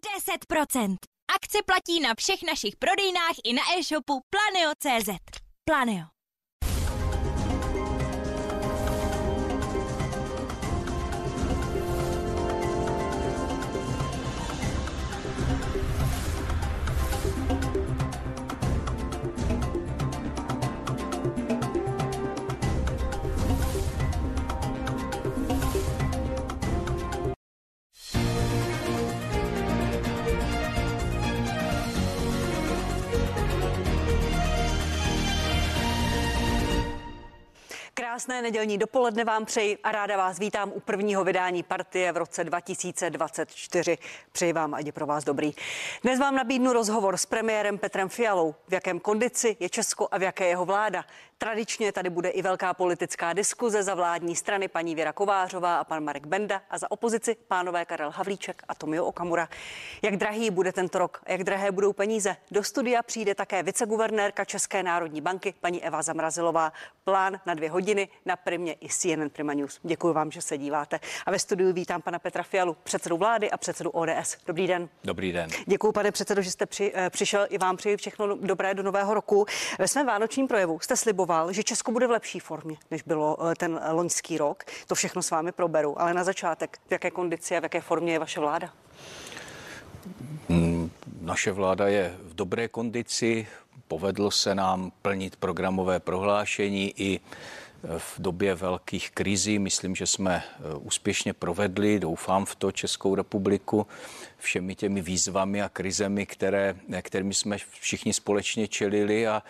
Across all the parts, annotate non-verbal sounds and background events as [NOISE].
10%. Akce platí na všech našich prodejnách i na e-shopu Planeo.cz. Planeo. Krásné nedělní dopoledne vám přeji a ráda vás vítám u prvního vydání partie v roce 2024. Přeji vám, ať je pro vás dobrý. Dnes vám nabídnu rozhovor s premiérem Petrem Fialou. V jakém kondici je Česko a v jaké jeho vláda. Tradičně tady bude i velká politická diskuze za vládní strany paní Věra Kovářová a pan Marek Benda a za opozici pánové Karel Havlíček a Tomio Okamura. Jak drahý bude tento rok a jak drahé budou peníze? Do studia přijde také viceguvernérka České národní banky paní Eva Zamrazilová. Plán na dvě hodiny na Primě i CNN Prima News. Děkuji vám, že se díváte. A ve studiu vítám pana Petra Fialu, předsedu vlády a předsedu ODS. Dobrý den. Dobrý den. Děkuji, pane předsedo, že jste při, eh, přišel. I vám přeji všechno dobré do nového roku. Ve svém vánočním projevu jste sliboval, že Česko bude v lepší formě, než bylo eh, ten loňský rok. To všechno s vámi proberu. Ale na začátek, v jaké kondici a v jaké formě je vaše vláda? Hmm, naše vláda je v dobré kondici. Povedlo se nám plnit programové prohlášení i v době velkých krizí. Myslím, že jsme eh, úspěšně provedli, doufám v to, Českou republiku všemi těmi výzvami a krizemi, které, kterými jsme všichni společně čelili a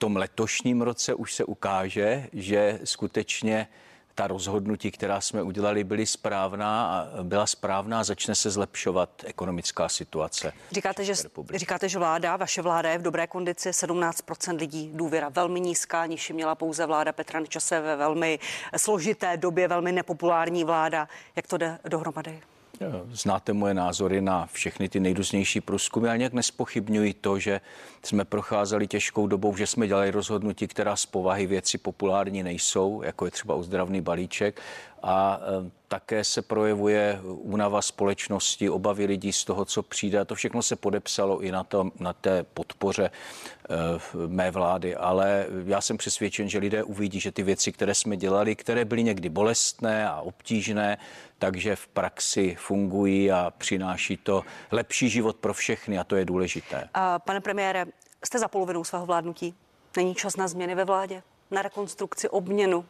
tom letošním roce už se ukáže, že skutečně ta rozhodnutí, která jsme udělali, byly správná a byla správná, začne se zlepšovat ekonomická situace. Říkáte, že, říkáte, že vláda, vaše vláda je v dobré kondici, 17% lidí důvěra velmi nízká, nižší měla pouze vláda Petra Nečase ve velmi složité době, velmi nepopulární vláda. Jak to jde dohromady? Znáte moje názory na všechny ty nejrůznější průzkumy, ale nějak nespochybňuji to, že jsme procházeli těžkou dobou, že jsme dělali rozhodnutí, která z povahy věci populární nejsou, jako je třeba uzdravný balíček. A také se projevuje únava společnosti, obavy lidí z toho, co přijde. A to všechno se podepsalo i na, tom, na té podpoře e, mé vlády. Ale já jsem přesvědčen, že lidé uvidí, že ty věci, které jsme dělali, které byly někdy bolestné a obtížné, takže v praxi fungují a přináší to lepší život pro všechny a to je důležité. A pane premiére, jste za polovinou svého vládnutí. Není čas na změny ve vládě, na rekonstrukci, obměnu.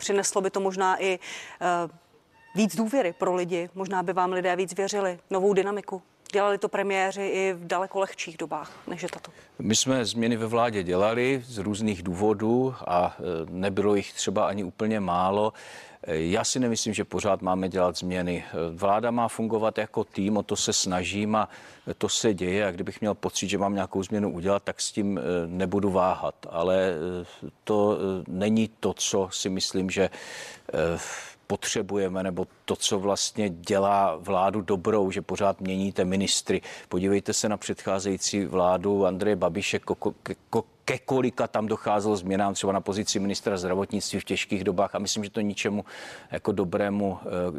Přineslo by to možná i uh, víc důvěry pro lidi. Možná by vám lidé víc věřili, novou dynamiku. Dělali to premiéři i v daleko lehčích dobách, než je tato. My jsme změny ve vládě dělali z různých důvodů a e, nebylo jich třeba ani úplně málo. Já si nemyslím, že pořád máme dělat změny. Vláda má fungovat jako tým, o to se snažím a to se děje. A kdybych měl pocit, že mám nějakou změnu udělat, tak s tím eh, nebudu váhat. Ale eh, to eh, není to, co si myslím, že potřebujeme, nebo to, co vlastně dělá vládu dobrou, že pořád měníte ministry. Podívejte se na předcházející vládu Andreje Babiše, koko, koko, ke kolika tam docházelo změnám třeba na pozici ministra zdravotnictví v těžkých dobách a myslím, že to ničemu jako dobrému,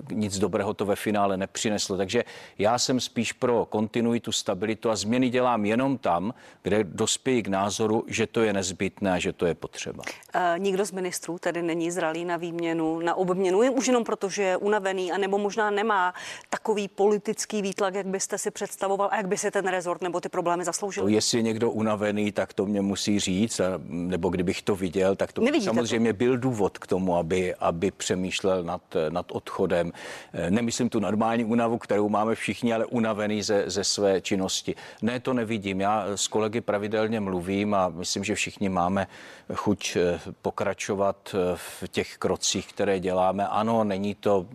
eh, nic dobrého to ve finále nepřineslo. Takže já jsem spíš pro kontinuitu, stabilitu a změny dělám jenom tam, kde dospějí k názoru, že to je nezbytné a že to je potřeba. E, nikdo z ministrů tedy není zralý na výměnu, na obměnu, jen už jenom proto, že je unavený, anebo možná nemá takový politický výtlak, jak byste si představoval a jak by si ten rezort nebo ty problémy zasloužil. Jestli je někdo unavený, tak to mě musí říct, nebo kdybych to viděl, tak to Nevidíte samozřejmě to? byl důvod k tomu, aby, aby přemýšlel nad, nad odchodem. Eh, nemyslím tu normální únavu, kterou máme všichni, ale unavený ze, ze své činnosti. Ne, to nevidím. Já s kolegy pravidelně mluvím a myslím, že všichni máme chuť eh, pokračovat eh, v těch krocích, které děláme. Ano, není to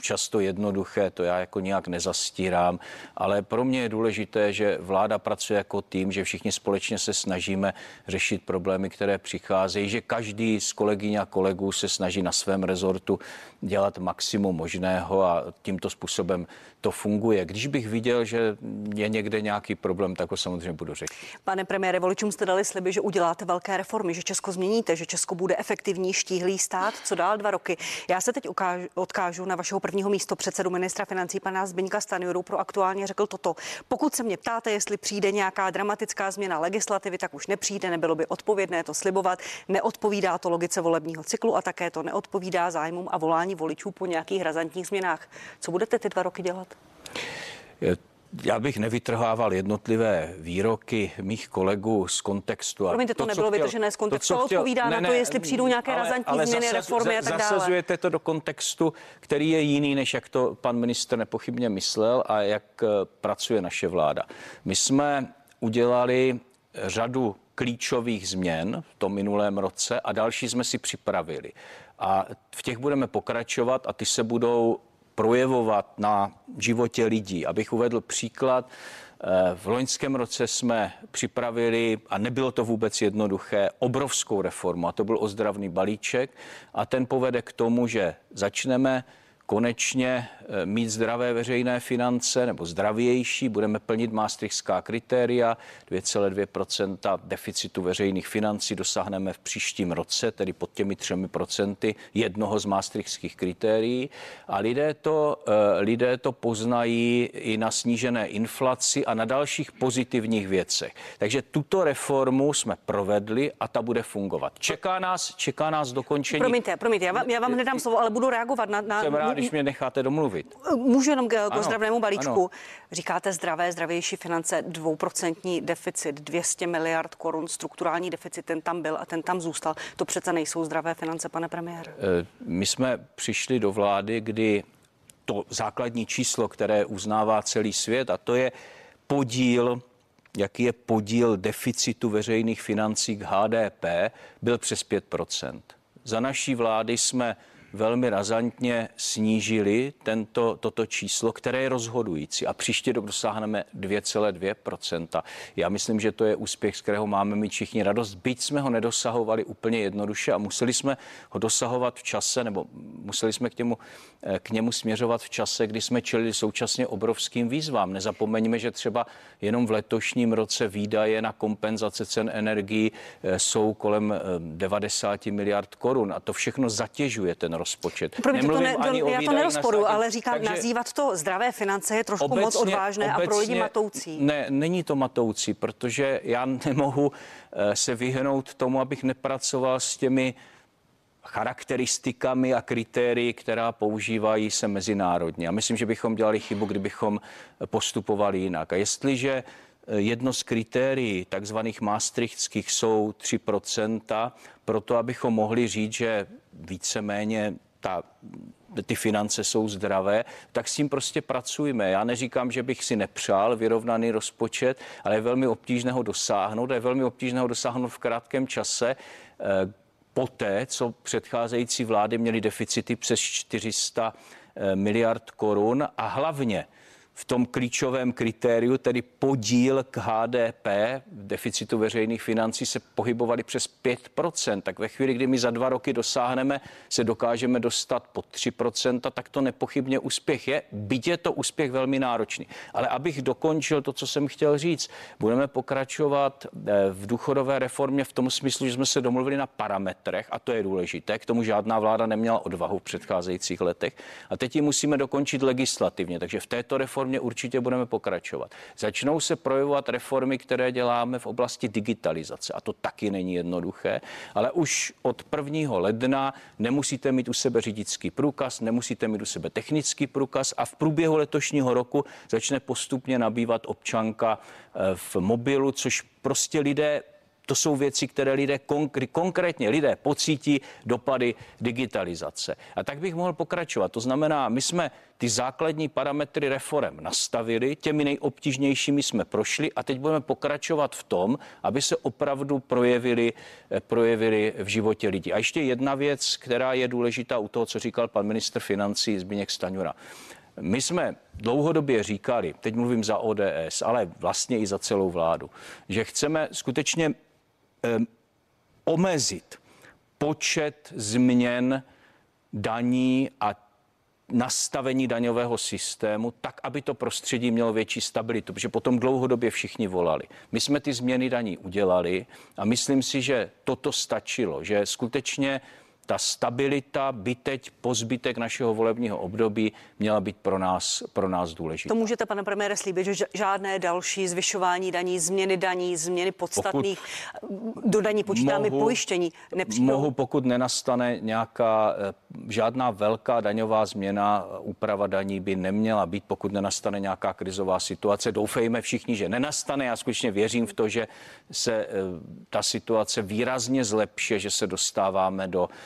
často jednoduché, to já jako nějak nezastírám, ale pro mě je důležité, že vláda pracuje jako tým, že všichni společně se snažíme řešit problémy, které přicházejí, že každý z kolegyň a kolegů se snaží na svém rezortu dělat maximum možného a tímto způsobem to funguje. Když bych viděl, že je někde nějaký problém, tak ho samozřejmě budu řešit. Pane premiére, voličům jste dali sliby, že uděláte velké reformy, že Česko změníte, že Česko bude efektivní, štíhlý stát. Co dál dva roky? Já se teď ukážu, odkážu na vašeho prvního místo předsedu ministra financí pana Zbyňka Stanjuru pro aktuálně řekl toto. Pokud se mě ptáte, jestli přijde nějaká dramatická změna legislativy, tak už nepřijde, nebylo by odpovědné to slibovat. Neodpovídá to logice volebního cyklu a také to neodpovídá zájmům a volání voličů po nějakých razantních změnách. Co budete ty dva roky dělat? Já bych nevytrhával jednotlivé výroky mých kolegů z kontextu. A Promiňte, to, to nebylo chtěl, vytržené z kontextu, to, chtěl, odpovídá ne, na to, jestli přijdou nějaké ale, razantní ale změny, zasaz, reformy a tak dále. Zasazujete to do kontextu, který je jiný, než jak to pan minister nepochybně myslel a jak eh, pracuje naše vláda. My jsme udělali řadu klíčových změn v tom minulém roce a další jsme si připravili. A v těch budeme pokračovat a ty se budou projevovat na životě lidí. Abych uvedl příklad, eh, v loňském roce jsme připravili, a nebylo to vůbec jednoduché, obrovskou reformu, a to byl ozdravný balíček, a ten povede k tomu, že začneme konečně eh, mít zdravé veřejné finance nebo zdravější, budeme plnit maastrichtská kritéria, 2,2% deficitu veřejných financí dosáhneme v příštím roce, tedy pod těmi 3 procenty jednoho z maastrichtských kritérií a lidé to, eh, lidé to poznají i na snížené inflaci a na dalších pozitivních věcech. Takže tuto reformu jsme provedli a ta bude fungovat. Čeká nás, čeká nás dokončení. Promiňte, promiňte, já vám, já vám nedám slovo, ale budu reagovat na, na když mě necháte domluvit. Můžu jenom k, k zdravnému balíčku. Ano. Říkáte zdravé, zdravější finance, dvouprocentní deficit, 200 miliard korun, strukturální deficit, ten tam byl a ten tam zůstal. To přece nejsou zdravé finance, pane premiére. Eh, my jsme přišli do vlády, kdy to základní číslo, které uznává celý svět, a to je podíl jaký je podíl deficitu veřejných financí k HDP, byl přes 5% Za naší vlády jsme velmi razantně snížili tento, toto číslo, které je rozhodující a příště dosáhneme 2,2%. Já myslím, že to je úspěch, z kterého máme mít všichni radost, byť jsme ho nedosahovali úplně jednoduše a museli jsme ho dosahovat v čase, nebo museli jsme k němu, eh, k němu směřovat v čase, kdy jsme čelili současně obrovským výzvám. Nezapomeňme, že třeba jenom v letošním roce výdaje na kompenzace cen energií eh, jsou kolem 90 eh, miliard korun a to všechno zatěžuje ten rozpočet. Promiňte, to ne, to, já to nerozporu, ale říkám, takže nazývat to zdravé finance je trošku obecně, moc odvážné obecně, a pro lidi matoucí. Ne, není to matoucí, protože já nemohu eh, se vyhnout tomu, abych nepracoval s těmi charakteristikami a kritérii, která používají se mezinárodně. A myslím, že bychom dělali chybu, kdybychom postupovali jinak. A jestliže eh, jedno z kritérií takzvaných maastrichtských jsou 3%, proto abychom mohli říct, že víceméně ta ty finance jsou zdravé, tak s tím prostě pracujeme. Já neříkám, že bych si nepřál vyrovnaný rozpočet, ale je velmi obtížné ho dosáhnout. Je velmi obtížné ho dosáhnout v krátkém čase. Eh, poté, co předcházející vlády měly deficity přes 400 eh, miliard korun a hlavně v tom klíčovém kritériu, tedy podíl k HDP v deficitu veřejných financí se pohybovali přes 5%. Tak ve chvíli, kdy my za dva roky dosáhneme, se dokážeme dostat pod 3%, tak to nepochybně úspěch je. Byť je to úspěch velmi náročný. Ale abych dokončil to, co jsem chtěl říct, budeme pokračovat eh, v důchodové reformě v tom smyslu, že jsme se domluvili na parametrech, a to je důležité. K tomu žádná vláda neměla odvahu v předcházejících letech. A teď ji musíme dokončit legislativně. Takže v této reformě reformě určitě budeme pokračovat. Začnou se projevovat reformy, které děláme v oblasti digitalizace a to taky není jednoduché, ale už od 1. ledna nemusíte mít u sebe řidičský průkaz, nemusíte mít u sebe technický průkaz a v průběhu letošního roku začne postupně nabývat občanka eh, v mobilu, což prostě lidé to jsou věci, které lidé konkrétně lidé pocítí dopady digitalizace. A tak bych mohl pokračovat. To znamená, my jsme ty základní parametry reform nastavili, těmi nejobtížnějšími jsme prošli a teď budeme pokračovat v tom, aby se opravdu projevili, eh, projevili v životě lidí. A ještě jedna věc, která je důležitá u toho, co říkal pan ministr financí Zbigněk Staňura. My jsme dlouhodobě říkali, teď mluvím za ODS, ale vlastně i za celou vládu, že chceme skutečně omezit počet změn daní a nastavení daňového systému tak, aby to prostředí mělo větší stabilitu, protože potom dlouhodobě všichni volali. My jsme ty změny daní udělali a myslím si, že toto stačilo, že skutečně ta stabilita by teď po zbytek našeho volebního období měla být pro nás, pro nás důležitá. To můžete, pane premiére, slíbit, že žádné další zvyšování daní, změny daní, změny podstatných pokud do daní počítáme mohu, pojištění nepřijdou? Mohu, pokud nenastane nějaká eh, žádná velká daňová změna, úprava daní by neměla být, pokud nenastane nějaká krizová situace. Doufejme všichni, že nenastane. Já skutečně věřím v to, že se eh, ta situace výrazně zlepší, že se dostáváme do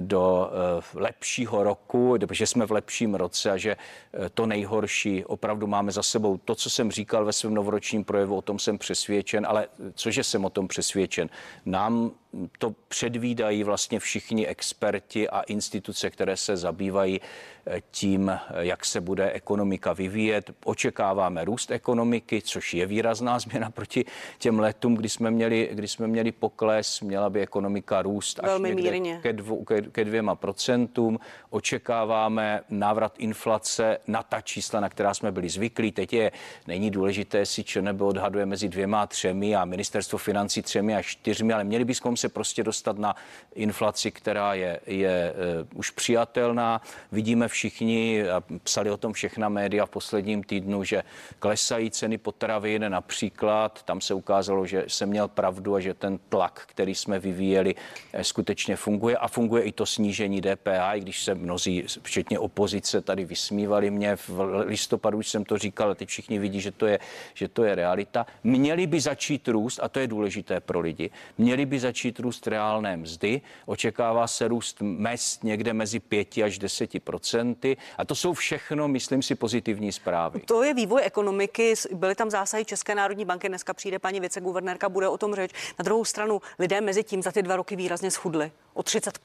do eh, lepšího roku, že jsme v lepším roce a že eh, to nejhorší opravdu máme za sebou. To, co jsem říkal ve svém novoročním projevu, o tom jsem přesvědčen, ale cože jsem o tom přesvědčen? Nám to předvídají vlastně všichni experti a instituce, které se zabývají eh, tím, jak se bude ekonomika vyvíjet. Očekáváme růst ekonomiky, což je výrazná změna proti těm letům, kdy jsme měli, kdy jsme měli pokles, měla by ekonomika růst až Velmi mírně. Ke, dvou, ke, ke dvěma procentům. Očekáváme návrat inflace na ta čísla, na která jsme byli zvyklí. Teď je, není důležité, si ČNB odhaduje mezi dvěma a třemi a ministerstvo financí třemi a čtyřmi, ale měli bychom se prostě dostat na inflaci, která je, je uh, už přijatelná. Vidíme všichni, a psali o tom všechna média v posledním týdnu, že klesají ceny potravin například. Tam se ukázalo, že jsem měl pravdu a že ten tlak, který jsme vyvíjeli, eh, skutečně funguje a funguje i to snížení DPH, i když se mnozí, včetně opozice, tady vysmívali mě. V listopadu už jsem to říkal, a teď všichni vidí, že to je, že to je realita. Měli by začít růst, a to je důležité pro lidi, měli by začít růst reálné mzdy. Očekává se růst mest někde mezi 5 až 10 procenty. A to jsou všechno, myslím si, pozitivní zprávy. To je vývoj ekonomiky. Byly tam zásahy České národní banky. Dneska přijde paní viceguvernérka, bude o tom řeč. Na druhou stranu lidé mezi tím za ty dva roky výrazně schudli. O 30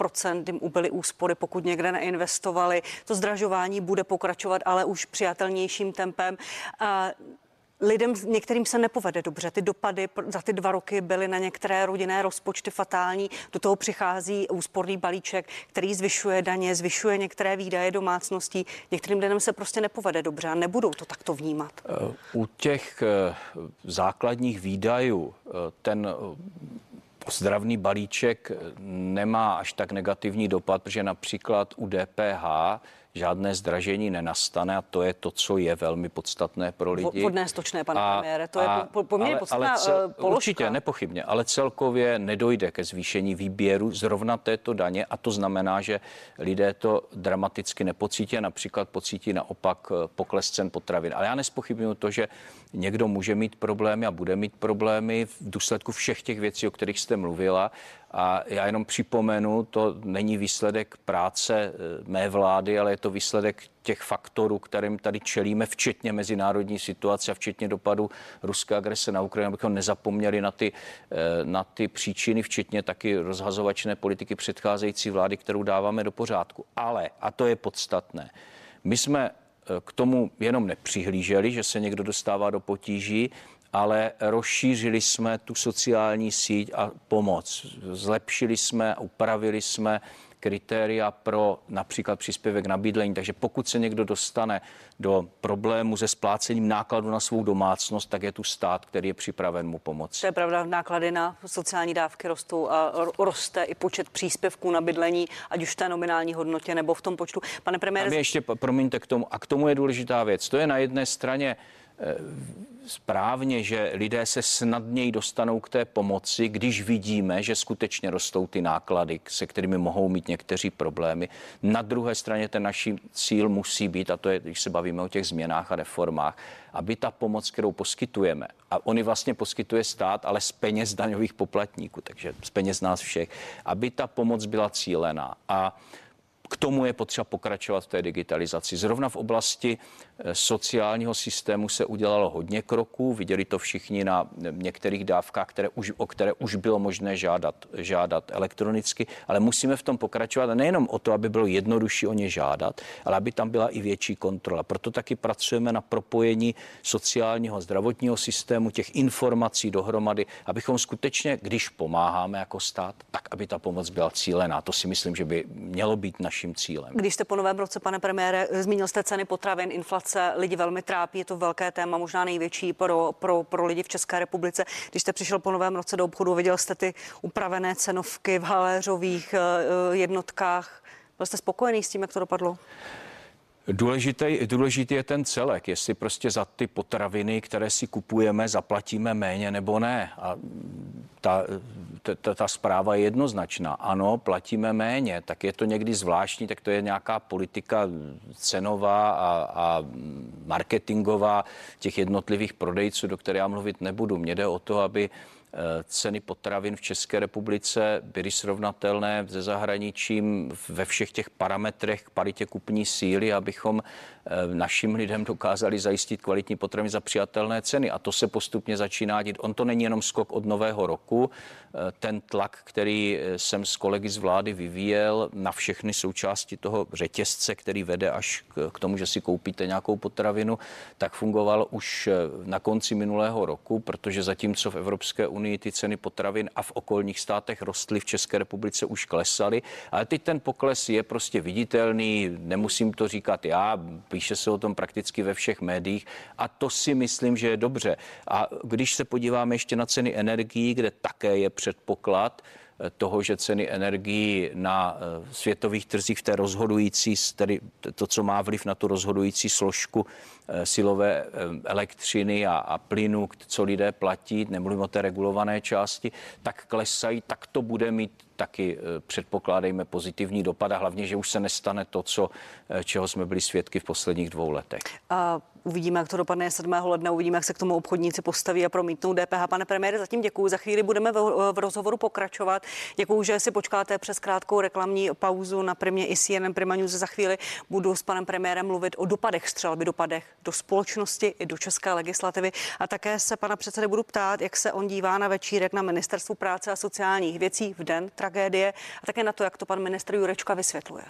jim ubyly úspory, pokud někde neinvestovali. To zdražování bude pokračovat, ale už přijatelnějším tempem. Lidem, některým se nepovede dobře. Ty dopady za ty dva roky byly na některé rodinné rozpočty fatální. Do toho přichází úsporný balíček, který zvyšuje daně, zvyšuje některé výdaje domácností. Některým lidem se prostě nepovede dobře a nebudou to takto vnímat. U těch eh, základních výdajů eh, ten Ozdravný balíček nemá až tak negativní dopad, protože například u DPH žádné zdražení nenastane a to je to, co je velmi podstatné pro lidi. Vodné stočné, pane a, premiére, to a, je poměrně podstatná ale cel, položka. Určitě, nepochybně, ale celkově nedojde ke zvýšení výběru zrovna této daně a to znamená, že lidé to dramaticky nepocítí a například pocítí naopak eh, pokles cen potravin. Ale já nespochybnuju to, že někdo může mít problémy a bude mít problémy v důsledku všech těch věcí, o kterých jste mluvila a já jenom připomenu, to není výsledek práce eh, mé vlády, ale je to výsledek těch faktorů, kterým tady čelíme, včetně mezinárodní situace a včetně dopadu ruské agrese na Ukrajinu, abychom nezapomněli na ty, eh, na ty příčiny, včetně taky rozhazovačné politiky předcházející vlády, kterou dáváme do pořádku. Ale, a to je podstatné, my jsme eh, k tomu jenom nepřihlíželi, že se někdo dostává do potíží, ale rozšířili jsme tu sociální síť a pomoc. Zlepšili jsme, upravili jsme kritéria pro například příspěvek na bydlení. Takže pokud se někdo dostane do problému se splácením nákladu na svou domácnost, tak je tu stát, který je připraven mu pomoct. To je pravda, náklady na sociální dávky rostou a roste i počet příspěvků na bydlení, ať už v té nominální hodnotě nebo v tom počtu. Pane premiére... Ještě, promiňte k tomu, a k tomu je důležitá věc. To je na jedné straně správně, že lidé se snadněji dostanou k té pomoci, když vidíme, že skutečně rostou ty náklady, se kterými mohou mít někteří problémy. Na druhé straně ten naší cíl musí být, a to je, když se bavíme o těch změnách a reformách, aby ta pomoc, kterou poskytujeme, a oni vlastně poskytuje stát, ale z peněz daňových poplatníků, takže z peněz nás všech, aby ta pomoc byla cílená. A k tomu je potřeba pokračovat v té digitalizaci. Zrovna v oblasti eh, sociálního systému se udělalo hodně kroků. Viděli to všichni na některých dávkách, které už, o které už bylo možné žádat, žádat elektronicky, ale musíme v tom pokračovat. Nejenom o to, aby bylo jednodušší o ně žádat, ale aby tam byla i větší kontrola. Proto taky pracujeme na propojení sociálního zdravotního systému, těch informací dohromady, abychom skutečně, když pomáháme jako stát, tak aby ta pomoc byla cílená. To si myslím, že by mělo být naším cílem. Když jste po novém roce, pane premiére, zmínil jste ceny potravin, inflace, lidi velmi trápí, je to velké téma, možná největší pro, pro, pro lidi v České republice. Když jste přišel po novém roce do obchodu, viděl jste ty upravené cenovky v haléřových eh, jednotkách. Byl jste spokojený s tím, jak to dopadlo? Důležitý, důležitý je ten celek, jestli prostě za ty potraviny, které si kupujeme, zaplatíme méně nebo ne. A ta, ta, ta zpráva je jednoznačná. Ano, platíme méně, tak je to někdy zvláštní, tak to je nějaká politika cenová a, a marketingová těch jednotlivých prodejců, do které já mluvit nebudu. Mně jde o to, aby ceny potravin v České republice byly srovnatelné se zahraničím ve všech těch parametrech k paritě kupní síly, abychom našim lidem dokázali zajistit kvalitní potraviny za přijatelné ceny. A to se postupně začíná dít. On to není jenom skok od nového roku. Eh, ten tlak, který jsem s kolegy z vlády vyvíjel na všechny součásti toho řetězce, který vede až k tomu, že si koupíte nějakou potravinu, tak fungoval už na konci minulého roku, protože zatímco v Evropské unii ty ceny potravin a v okolních státech rostly, v České republice už klesaly, ale teď ten pokles je prostě viditelný, nemusím to říkat já, píše se o tom prakticky ve všech médiích a to si myslím, že je dobře. A když se podíváme ještě na ceny energií, kde také je předpoklad, toho, že ceny energií na eh, světových trzích v té rozhodující, tedy to, co má vliv na tu rozhodující složku eh, silové eh, elektřiny a, a plynu, co lidé platí, nemluvím o té regulované části, tak klesají, tak to bude mít taky předpokládejme pozitivní dopad a hlavně, že už se nestane to, co, eh, čeho jsme byli svědky v posledních dvou letech. A uvidíme, jak to dopadne 7. ledna, uvidíme, jak se k tomu obchodníci postaví a promítnou DPH. Pane premiére, zatím děkuji. Za chvíli budeme v, v rozhovoru pokračovat. Děkuji, že si počkáte přes krátkou reklamní pauzu na Primě i CNN Prima News. Za chvíli budu s panem premiérem mluvit o dopadech střelby, dopadech do společnosti i do české legislativy. A také se pana předsedy budu ptát, jak se on dívá na večírek na Ministerstvu práce a sociálních věcí v den tragédie a také na to, jak to pan ministr Jurečka vysvětluje.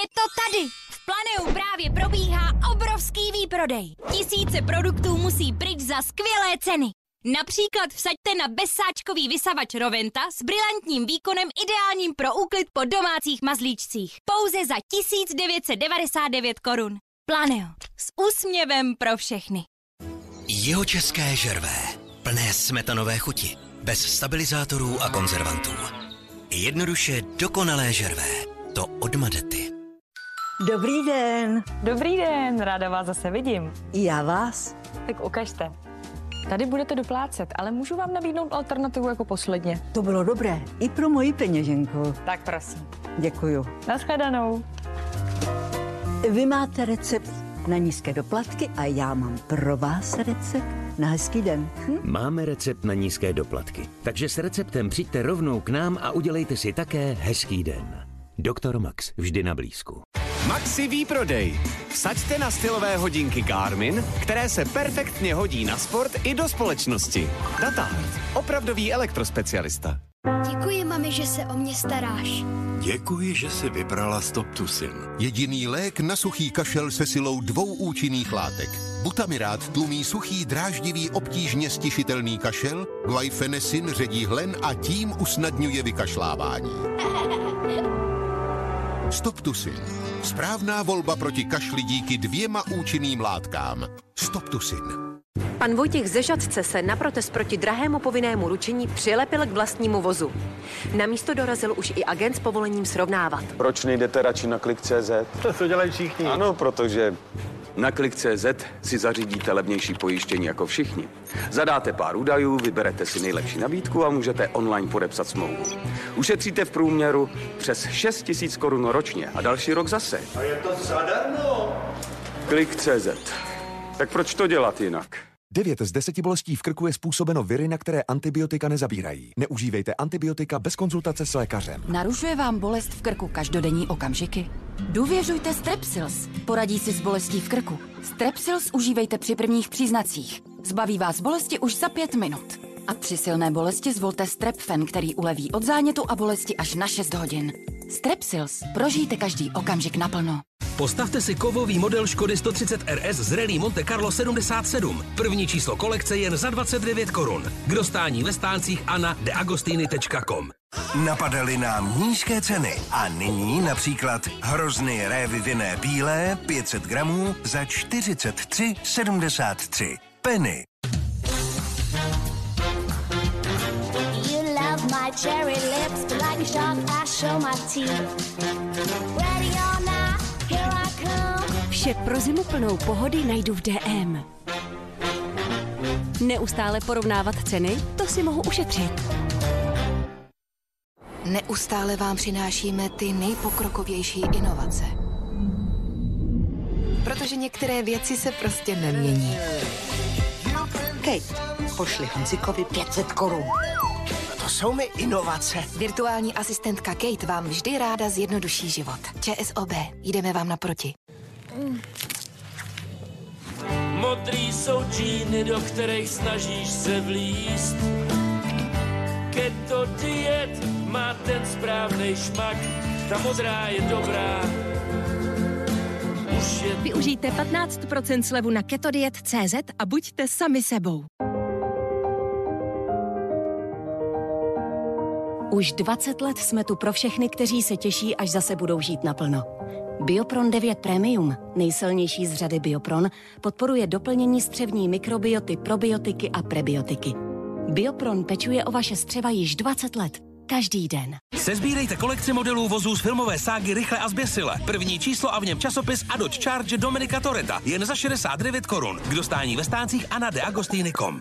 Je to tady! V Planeu právě probíhá obrovský výprodej. Tisíce produktů musí pryč za skvělé ceny. Například vsaďte na bezsáčkový vysavač Roventa s brilantním výkonem ideálním pro úklid po domácích mazlíčcích. Pouze za 1999 korun. Planeo. S úsměvem pro všechny. Jeho české žervé. Plné smetanové chuti. Bez stabilizátorů a konzervantů. Jednoduše dokonalé žervé. To od Madety. Dobrý den. Dobrý den, ráda vás zase vidím. I já vás. Tak ukažte. Tady budete doplácet, ale můžu vám nabídnout alternativu jako posledně. To bylo dobré. I pro moji peněženku. Tak prosím. Děkuju. Naschledanou. Vy máte recept na nízké doplatky a já mám pro vás recept na hezký den. Hm? Máme recept na nízké doplatky, takže s receptem přijďte rovnou k nám a udělejte si také hezký den. Doktor Max, vždy na blízku. Maxi výprodej. Vsaďte na stylové hodinky Garmin, které se perfektně hodí na sport i do společnosti. Datard. Opravdový elektrospecialista. Děkuji, mami, že se o mě staráš. Děkuji, že jsi vybrala Stoptusin. Jediný lék na suchý kašel se silou dvou účinných látek. Butamirát tlumí suchý, dráždivý, obtížně stišitelný kašel, Guaifenesin ředí hlen a tím usnadňuje vykašlávání. [LAUGHS] Stoptusin. Správná volba proti kašli díky dvěma účinným látkám. Stoptusin. Pan Vojtěch ze Žadce se na protest proti drahému povinnému ručení přilepil k vlastnímu vozu. Na místo dorazil už i agent s povolením srovnávat. Proč nejdete radši na klik.cz? To co dělají všichni. Ano, protože na klik.cz si zařídíte levnější pojištění jako všichni. Zadáte pár údajů, vyberete si nejlepší nabídku a můžete online podepsat smlouvu. Ušetříte v průměru přes 6 000 korun ročně a další rok zase. A je to zadarmo. Klik.cz. Tak proč to dělat jinak? 9 z 10 bolestí v krku je způsobeno viry, na které antibiotika nezabírají. Neužívejte antibiotika bez konzultace s lékařem. Narušuje vám bolest v krku každodenní okamžiky? Důvěřujte Strepsils. Poradí si s bolestí v krku. Strepsils užívejte při prvních příznacích. Zbaví vás bolesti už za pět minut. A při silné bolesti zvolte Strepfen, který uleví od zánětu a bolesti až na 6 hodin. Strepsils. Prožijte každý okamžik naplno. Postavte si kovový model Škody 130 RS z Rally Monte Carlo 77. První číslo kolekce jen za 29 korun. K dostání ve stáncích a na deagostiny.com. Napadaly nám nízké ceny a nyní například hrozny révy vinné bílé 500 gramů za 43,73. Penny. You love my cherry lips, but like a shark, I show my teeth. Vše pro zimu plnou pohody najdu v DM. Neustále porovnávat ceny? To si mohu ušetřit. Neustále vám přinášíme ty nejpokrokovější inovace. Protože některé věci se prostě nemění. Kate, pošli Honzikovi 500 korun. To jsou mi inovace. Virtuální asistentka Kate vám vždy ráda zjednoduší život. ČSOB, jdeme vám naproti. Modrý jsou džíny, do kterých snažíš se vlíst. Keto diet má ten správný šmak, ta modrá je dobrá. Už je Využijte 15% slevu na ketodiet.cz a buďte sami sebou. Už 20 let jsme tu pro všechny, kteří se těší, až zase budou žít naplno. Biopron 9 Premium, nejsilnější z řady Biopron, podporuje doplnění střevní mikrobioty, probiotiky a prebiotiky. Biopron pečuje o vaše střeva již 20 let. Každý den. Sezbírejte kolekci modelů vozů z filmové ságy Rychle a zběsile. První číslo a v něm časopis a Dodge Charge Dominika Toreta. Jen za 69 korun. K dostání ve stáncích a na deagostiny.com.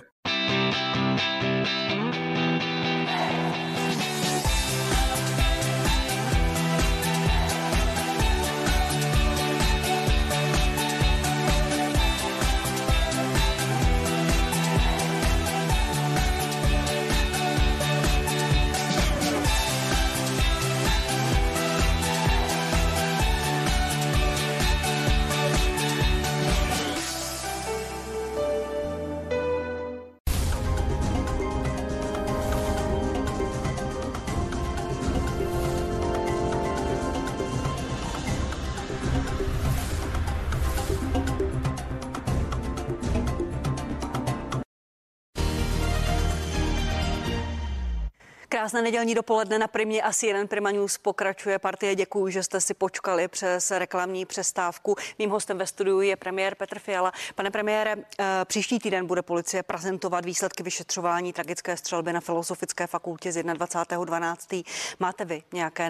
Krásné nedělní dopoledne na Primě a CNN Prima News pokračuje partie. Děkuji, že jste si počkali přes reklamní přestávku. Mým hostem ve studiu je premiér Petr Fiala. Pane premiére, eh, příští týden bude policie prezentovat výsledky vyšetřování tragické střelby na Filozofické fakultě z 21.12. Máte vy nějaké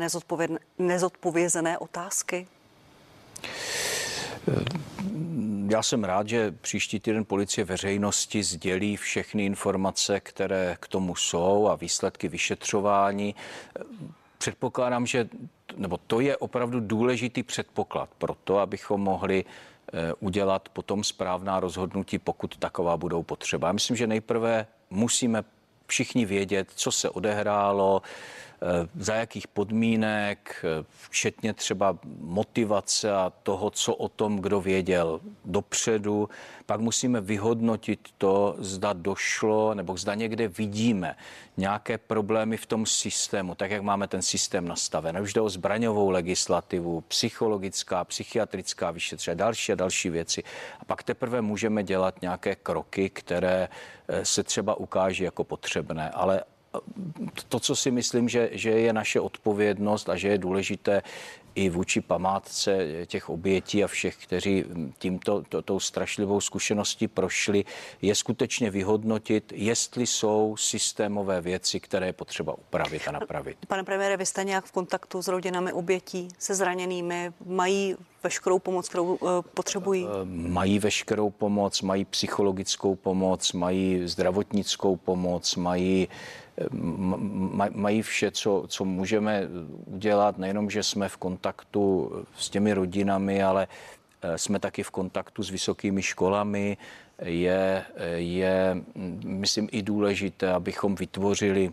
nezodpovězené otázky? Já jsem rád, že příští týden policie veřejnosti sdělí všechny informace, které k tomu jsou a výsledky vyšetřování. Předpokládám, že nebo to je opravdu důležitý předpoklad pro to, abychom mohli eh, udělat potom správná rozhodnutí, pokud taková budou potřeba. Já myslím, že nejprve musíme všichni vědět, co se odehrálo, eh, za jakých podmínek, eh, včetně třeba motivace a toho, co o tom kdo věděl dopředu. Pak musíme vyhodnotit to, zda došlo nebo zda někde vidíme nějaké problémy v tom systému, tak jak máme ten systém nastaven. Už jde o zbraňovou legislativu, psychologická, psychiatrická vyšetření, další a další věci. A pak teprve můžeme dělat nějaké kroky, které eh, se třeba ukáží jako potřebné. Ale to, co si myslím, že, že je naše odpovědnost a že je důležité i vůči památce těch obětí a všech, kteří tímto to, tou strašlivou zkušeností prošli, je skutečně vyhodnotit, jestli jsou systémové věci, které je potřeba upravit a napravit. Pane premiére, vy jste nějak v kontaktu s rodinami obětí, se zraněnými, mají veškerou pomoc, kterou uh, potřebují? Mají veškerou pomoc, mají psychologickou pomoc, mají zdravotnickou pomoc, mají mají vše, co, co můžeme udělat, nejenom, že jsme v kontaktu s těmi rodinami, ale Eh, Jsme taky v kontaktu s vysokými školami. Je, je myslím, i důležité, abychom vytvořili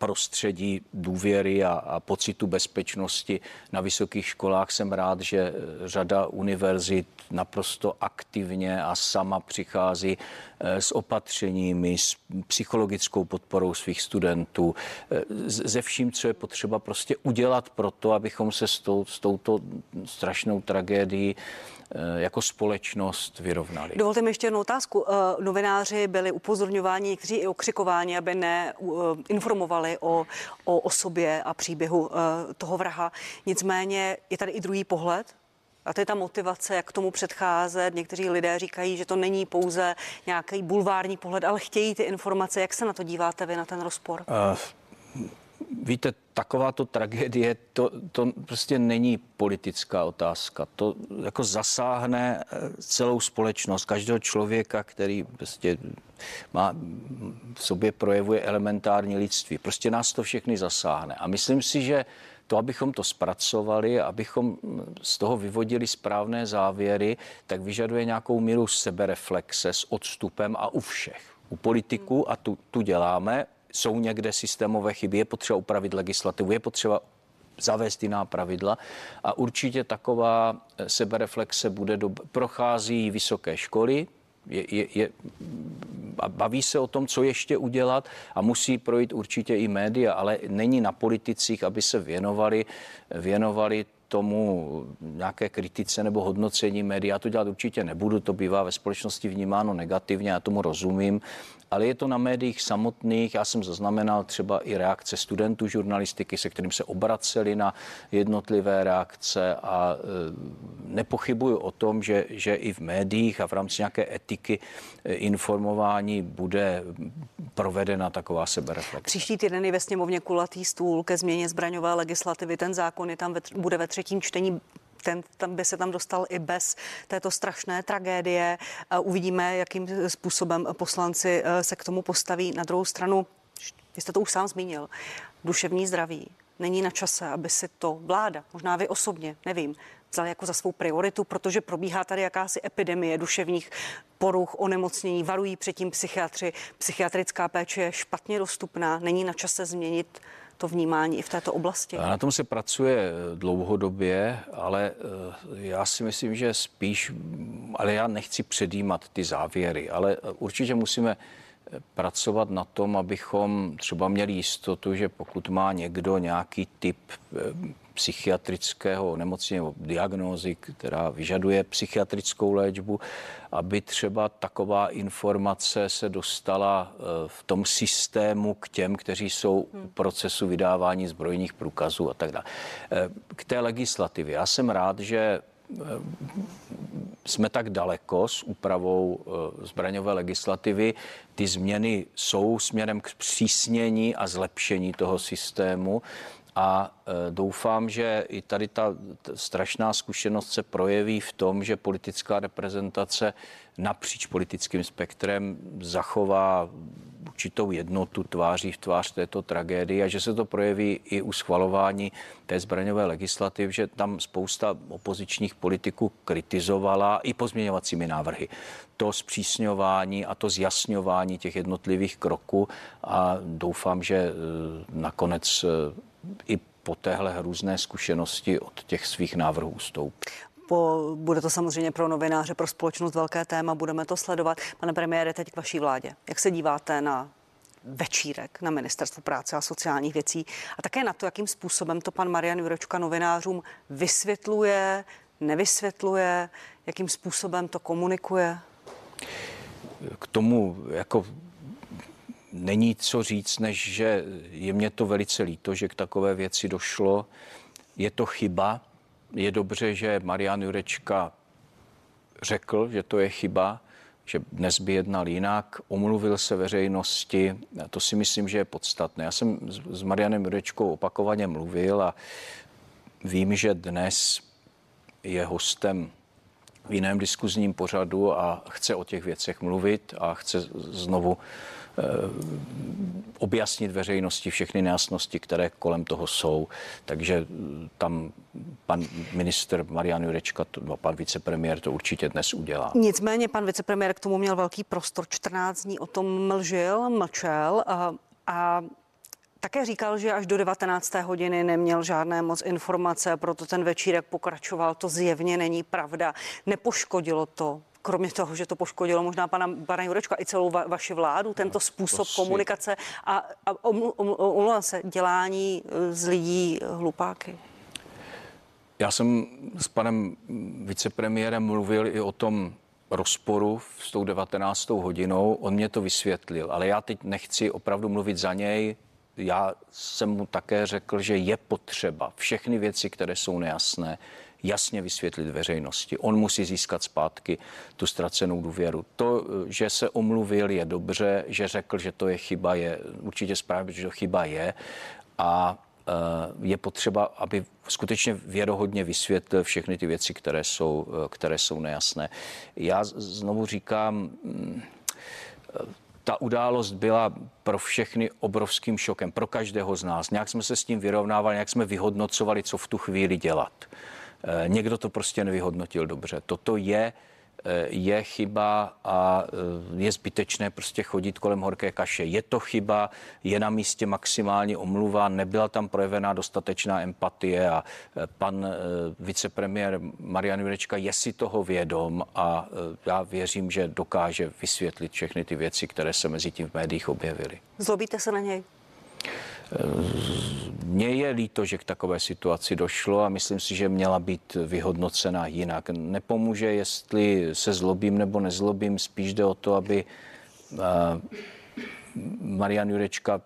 prostředí důvěry a, a pocitu bezpečnosti na vysokých školách. Jsem rád, že řada univerzit naprosto aktivně a sama přichází eh, s opatřeními, s psychologickou podporou svých studentů, eh, ze vším, co je potřeba prostě udělat pro to, abychom se s, tou, s touto strašnou tragédií eh, jako společnost vyrovnali. Dovolte mi ještě jednu otázku. Eh, Novináři byli upozorňováni, někteří i okřikováni, aby neinformovali o, o osobě a příběhu eh, toho vraha. Nicméně je tady i druhý pohled. A to je ta motivace, jak tomu předcházet. Někteří lidé říkají, že to není pouze nějaký bulvární pohled, ale chtějí ty informace. Jak se na to díváte vy, na ten rozpor? Uh, víte, takováto tragédie, to, to prostě není politická otázka. To jako zasáhne eh, celou společnost, každého člověka, který prostě má v sobě projevuje elementární lidství. Prostě nás to všechny zasáhne. A myslím si, že to, abychom to zpracovali, abychom z toho vyvodili správné závěry, tak vyžaduje nějakou míru sebereflexe s odstupem a u všech. U politiků, a tu, tu děláme, jsou někde systémové chyby, je potřeba upravit legislativu, je potřeba zavést jiná pravidla a určitě taková eh, sebereflexe bude do, prochází vysoké školy, je, je, je, baví se o tom, co ještě udělat a musí projít určitě i média, ale není na politicích, aby se věnovali, věnovali tomu nějaké kritice nebo hodnocení médií. Já to dělat určitě nebudu, to bývá ve společnosti vnímáno negativně, já tomu rozumím, ale je to na médiích samotných. Já jsem zaznamenal třeba i reakce studentů žurnalistiky, se kterým se obraceli na jednotlivé reakce a e, nepochybuju o tom, že, že i v médiích a v rámci nějaké etiky e, informování bude provedena taková sebereflexe. Příští týden je ve sněmovně kulatý stůl ke změně zbraňové legislativy. Ten zákon je tam ve, bude ve třetím čtení ten tam by se tam dostal i bez této strašné tragédie. Uvidíme, jakým způsobem poslanci se k tomu postaví. Na druhou stranu, vy jste to už sám zmínil, duševní zdraví. Není na čase, aby si to vláda, možná vy osobně, nevím, vzali jako za svou prioritu, protože probíhá tady jakási epidemie duševních poruch, onemocnění, varují předtím psychiatři. Psychiatrická péče je špatně dostupná, není na čase změnit to vnímání i v této oblasti? Na tom se pracuje dlouhodobě, ale já si myslím, že spíš, ale já nechci předjímat ty závěry, ale určitě musíme pracovat na tom, abychom třeba měli jistotu, že pokud má někdo nějaký typ psychiatrického onemocnění nebo diagnózy, která vyžaduje psychiatrickou léčbu, aby třeba taková informace se dostala v tom systému k těm, kteří jsou v procesu vydávání zbrojních průkazů a tak dále. K té legislativě. Já jsem rád, že jsme tak daleko s úpravou zbraňové legislativy. Ty změny jsou směrem k přísnění a zlepšení toho systému. A doufám, že i tady ta strašná zkušenost se projeví v tom, že politická reprezentace napříč politickým spektrem zachová určitou jednotu tváří v tvář této tragédii a že se to projeví i u schvalování té zbraňové legislativy, že tam spousta opozičních politiků kritizovala i pozměňovacími návrhy to zpřísňování a to zjasňování těch jednotlivých kroků a doufám, že nakonec i po téhle hrůzné zkušenosti od těch svých návrhů ustoupí. Po, bude to samozřejmě pro novináře, pro společnost velké téma, budeme to sledovat. Pane premiére, teď k vaší vládě. Jak se díváte na večírek na Ministerstvu práce a sociálních věcí a také na to, jakým způsobem to pan Marian Juročka novinářům vysvětluje, nevysvětluje, jakým způsobem to komunikuje? K tomu jako není co říct, než že je mě to velice líto, že k takové věci došlo. Je to chyba. Je dobře, že Marian Jurečka řekl, že to je chyba, že dnes by jednal jinak, omluvil se veřejnosti. To si myslím, že je podstatné. Já jsem s Marianem Jurečkou opakovaně mluvil a vím, že dnes je hostem v jiném diskuzním pořadu a chce o těch věcech mluvit a chce znovu objasnit veřejnosti všechny nejasnosti, které kolem toho jsou. Takže eh, tam pan minister Marian Jurečka, no, pan vicepremiér to určitě dnes udělá. Nicméně pan vicepremiér k tomu měl velký prostor. 14 dní o tom mlžil, mlčel a, a také říkal, že až do 19. hodiny neměl žádné moc informace, proto ten večírek pokračoval. To zjevně není pravda. Nepoškodilo to Kromě toho, že to poškodilo možná pana, pana Jurečka i celou va, vaši vládu, tento způsob si- komunikace a, a omlu- omlu- omlouvám se, dělání eh, z lidí eh, hlupáky. Já jsem s panem vicepremiérem mluvil i o tom rozporu s tou 19. hodinou. On mě to vysvětlil, ale já teď nechci opravdu mluvit za něj. Já jsem mu také řekl, že je potřeba všechny věci, které jsou nejasné, jasně vysvětlit veřejnosti. On musí získat zpátky tu ztracenou důvěru. To, že se omluvil, je dobře, že řekl, že to je chyba, je určitě správně, že to chyba je. A eh, je potřeba, aby skutečně věrohodně vysvětlil všechny ty věci, které jsou, eh, které jsou nejasné. Já znovu říkám, mm, ta událost byla pro všechny obrovským šokem, pro každého z nás. Nějak jsme se s tím vyrovnávali, nějak jsme vyhodnocovali, co v tu chvíli dělat. Eh, Někdo to prostě nevyhodnotil dobře. Toto je eh, je chyba a eh, je zbytečné prostě chodit kolem horké kaše. Je to chyba, je na místě maximální omluva, nebyla tam projevená dostatečná empatie a pan vicepremiér Marian Jurečka je si toho vědom a já věřím, že dokáže vysvětlit všechny ty věci, které se mezi tím v médiích objevily. Zlobíte se na něj? Mně je líto, že k takové situaci došlo a myslím si, že měla být vyhodnocena jinak. Nepomůže, jestli se zlobím nebo nezlobím, spíš jde o to, aby eh, Marian Jurečka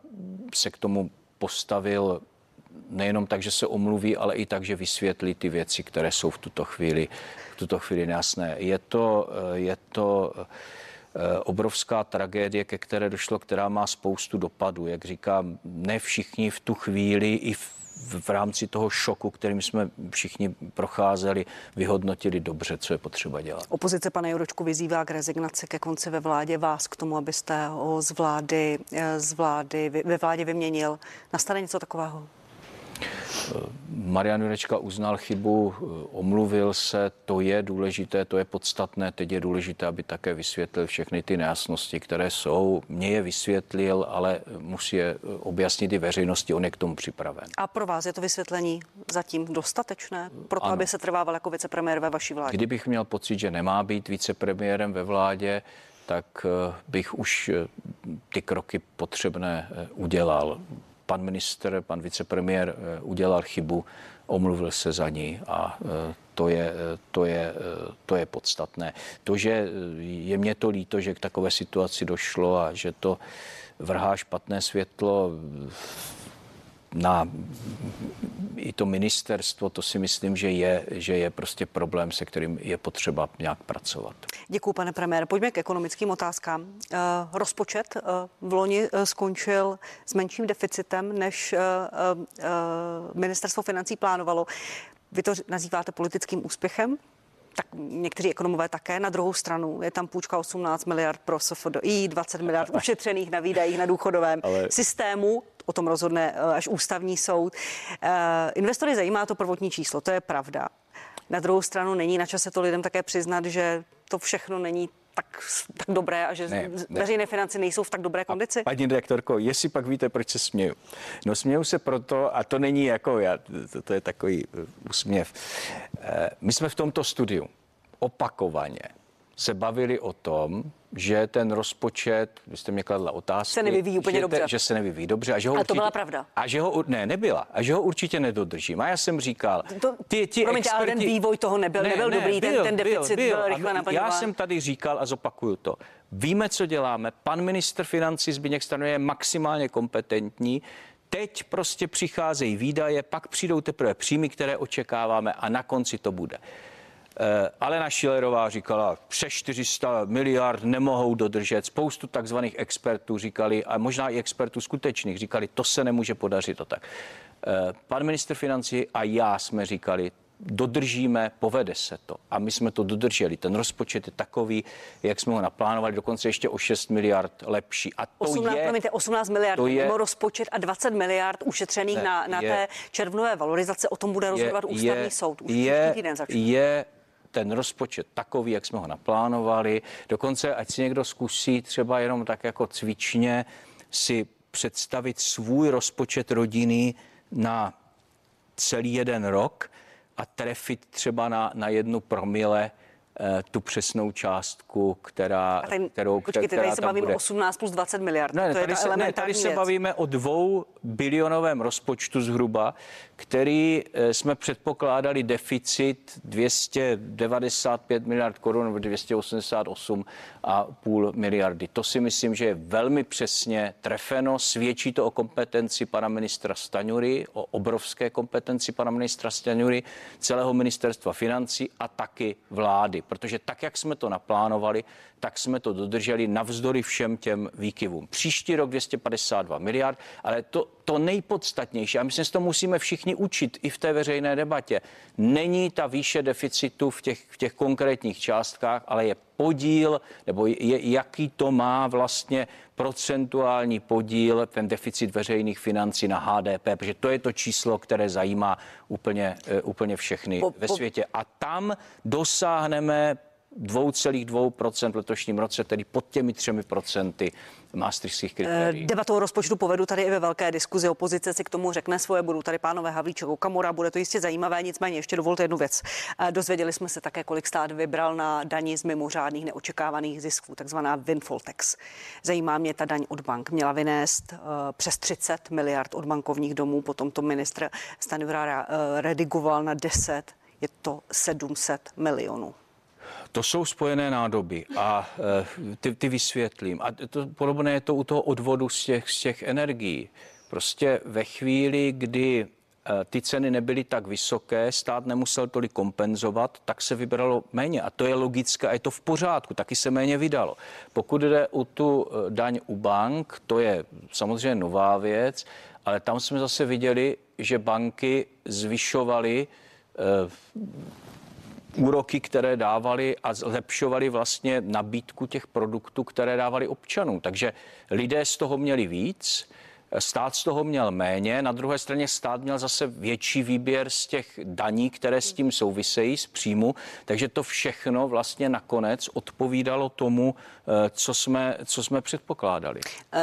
se k tomu postavil nejenom tak, že se omluví, ale i tak, že vysvětlí ty věci, které jsou v tuto chvíli, v tuto chvíli nejasné. Je to, eh, je to obrovská tragédie, ke které došlo, která má spoustu dopadů. Jak říkám, ne všichni v tu chvíli i v, v rámci toho šoku, kterým jsme všichni procházeli, vyhodnotili dobře, co je potřeba dělat. Opozice pana Jurečku vyzývá k rezignaci ke konci ve vládě vás k tomu, abyste ho z vlády, eh, z vlády ve vládě vyměnil. Nastane něco takového? Marian Jurečka uznal chybu, omluvil se, to je důležité, to je podstatné. Teď je důležité, aby také vysvětlil všechny ty nejasnosti, které jsou. Mně je vysvětlil, ale musí je objasnit i veřejnosti, on je k tomu připraven. A pro vás je to vysvětlení zatím dostatečné, proto Ano. aby se trvával jako vicepremiér ve vaší vládě? Kdybych měl pocit, že nemá být vicepremiérem ve vládě, tak eh, bych už eh, ty kroky potřebné eh, udělal. Pan minister, pan vicepremiér eh, udělal chybu, omluvil se za ní a eh, to je, eh, to je, to je podstatné. To, že je mě to líto, že k takové situaci došlo a že to vrhá špatné světlo na i to ministerstvo, to si myslím, že je, že je prostě problém, se kterým je potřeba nějak pracovat. Děkuji, pane premiére. Pojďme k ekonomickým otázkám. Eh, rozpočet eh, v loni eh, skončil s menším deficitem, než ministerstvo financí plánovalo. Vy to nazýváte politickým úspěchem? Tak někteří ekonomové také. Na druhou stranu je tam půjčka 18 miliard pro SFDI, 20 miliard [LAUGHS] ušetřených na výdajích na důchodovém Ale- systému. O tom rozhodne eh, až ústavní soud. Eh, Investory zajímá to prvotní číslo, to je pravda. Na druhou stranu není na čase to lidem také přiznat, že to všechno není tak, tak dobré a že Ne, ne, veřejné finance nejsou v tak dobré kondici? Paní direktorko, jestli pak víte, proč se směju. No směju se proto, a to není jako já, to, to je takový eh, úsměv. My jsme v tomto studiu opakovaně se bavili o tom, že ten rozpočet, vy jste mě kladla otázky, Se nevyvíjí úplně že, dobře. že se nevyvíjí dobře. A, že ho A to určitě, byla pravda. A že ho, ne, nebyla. A že ho určitě nedodržím. A já jsem říkal, To- ty, ti promiňte, ale ten vývoj toho nebyl- nebyl dobrý, ten- ten deficit byl A rychle my- naplňován. Já jsem tady říkal a zopakuju to. Víme, co děláme. Pan ministr financí Zbigněk Stanuje je maximálně kompetentní. Teď prostě přicházejí výdaje, pak přijdou teprve příjmy, které očekáváme a na konci to bude. Eh, Alena Šilerová říkala, přes 400 miliard nemohou dodržet. Spoustu takzvaných expertů říkali, a možná i expertů skutečných, říkali, to se nemůže podařit. To tak. Eh, Pan minister financí a já jsme říkali, dodržíme, povede se to. A my jsme to dodrželi. Ten rozpočet je takový, jak jsme ho naplánovali, dokonce ještě o 6 miliard lepší. A to 18, je... promiňte, 18 miliard to je- mimo rozpočet a 20 miliard ušetřených Ne, na, na je- té červnové valorizace. O tom bude rozhodovat ústavní soud. Už je, týden začne. je ten rozpočet takový, jak jsme ho naplánovali. Dokonce, ať si někdo zkusí třeba jenom tak jako cvičně si představit svůj rozpočet rodiny na celý jeden rok a trefit třeba na, na jednu promile eh, tu přesnou částku, která, A tady, kterou, počkejte, která tady se bavíme bude. 18 plus 20 miliard. Ne, to je tady ta se, ne, tady se bavíme o dvou bilionovém rozpočtu zhruba, který eh, jsme předpokládali deficit 295 miliard korun nebo 288 a půl miliardy. To si myslím, že je velmi přesně trefeno. Svědčí to o kompetenci pana ministra Staňury, o obrovské kompetenci pana ministra Staňury, celého ministerstva financí a taky vlády. Protože tak, jak jsme to naplánovali, tak jsme to dodrželi navzdory všem těm výkyvům. Příští rok 252 miliard, ale to, to nejpodstatnější, a myslím, že to musíme všichni učit i v té veřejné debatě, není ta výše deficitu v těch, v těch konkrétních částkách, ale je podíl, nebo je, jaký to má vlastně procentuální podíl, ten deficit veřejných financí na HDP, protože to je to číslo, které zajímá úplně, eh, úplně všechny Po- ve po- světě. A tam dosáhneme 2,2% v letošním roce, tedy pod těmi 3% maastrichtských kritérií. Eh, Debatu o rozpočtu povedu tady i ve velké diskuzi. Opozice si k tomu řekne svoje. Budou tady pánové Havlíček, Okamura. Bude to jistě zajímavé. Nicméně ještě dovolte jednu věc. Eh, Dozvěděli jsme se také, kolik stát vybral na daní z mimořádných neočekávaných zisků, takzvaná windfall tax. Zajímá mě ta daň od bank. Měla vynést eh, přes 30 miliard od bankovních domů. Potom to ministr Stanivra eh, redigoval na 10. Je to 700 milionů. To jsou spojené nádoby a eh, ty, ty vysvětlím. A to podobné je to u toho odvodu z těch, z těch energií. Prostě ve chvíli, kdy eh, ty ceny nebyly tak vysoké, stát nemusel tolik kompenzovat, tak se vybralo méně. A to je logické a je to v pořádku, taky se méně vydalo. Pokud jde o tu eh, daň u bank, to je samozřejmě nová věc, ale tam jsme zase viděli, že banky zvyšovaly úroky, které dávali a zlepšovali vlastně nabídku těch produktů, které dávali občanům. Takže lidé z toho měli víc, stát z toho měl méně, na druhé straně stát měl zase větší výběr z těch daní, které s tím souvisejí, z příjmu, takže to všechno vlastně nakonec odpovídalo tomu, eh, co jsme, co jsme předpokládali. Eh,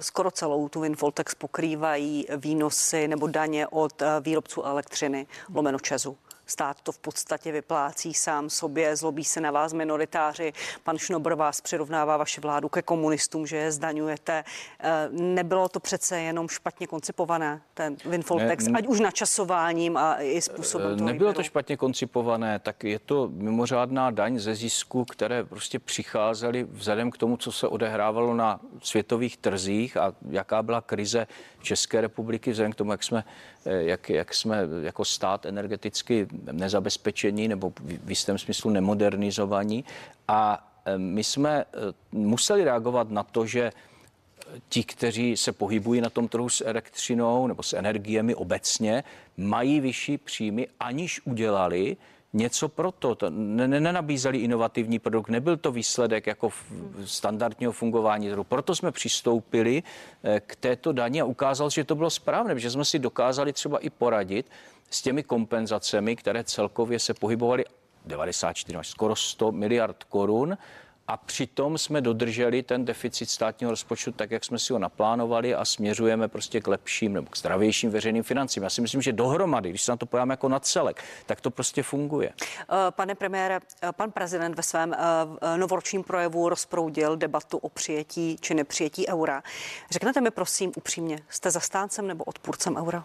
Skoro celou tu windfall pokrývají výnosy nebo daně od eh, výrobců elektřiny, lomeno Česu. Stát to v podstatě vyplácí sám sobě, zlobí se na vás minoritáři. Pan Šnobr vás přirovnává vaši vládu ke komunistům, že je zdaňujete. Eh, Nebylo to přece jenom špatně koncipované, ten windfall Ne, tax, n- ať už načasováním a i způsobem toho Nebylo výběru. to špatně koncipované, tak je to mimořádná daň ze zisku, které prostě přicházely vzhledem k tomu, co se odehrávalo na světových trzích a jaká byla krize České republiky, vzhledem k tomu, jak jsme, eh, jak, jak jsme jako stát energeticky nezabezpečení nebo v jistém smyslu nemodernizovaní. A eh, my jsme eh, museli reagovat na to, že ti, kteří se pohybují na tom trhu s elektřinou nebo s energiemi obecně, mají vyšší příjmy, aniž udělali něco pro to. ne, ne, nenabízeli inovativní produkt, nebyl to výsledek jako v- standardního fungování trhu. Proto jsme přistoupili eh, k této daní a ukázal, že to bylo správné, že jsme si dokázali třeba i poradit s těmi kompenzacemi, které celkově se pohybovaly 94 až skoro 100 miliard korun a přitom jsme dodrželi ten deficit státního rozpočtu tak, jak jsme si ho naplánovali a směřujeme prostě k lepším nebo k zdravějším veřejným financím. Já si myslím, že dohromady, když se na to pojáme jako na celek, tak to prostě funguje. Eh, Pane premiére, eh, pan prezident ve svém eh, novoročním projevu rozproudil debatu o přijetí či nepřijetí eura. Řeknete mi prosím upřímně, jste zastáncem nebo odpůrcem eura?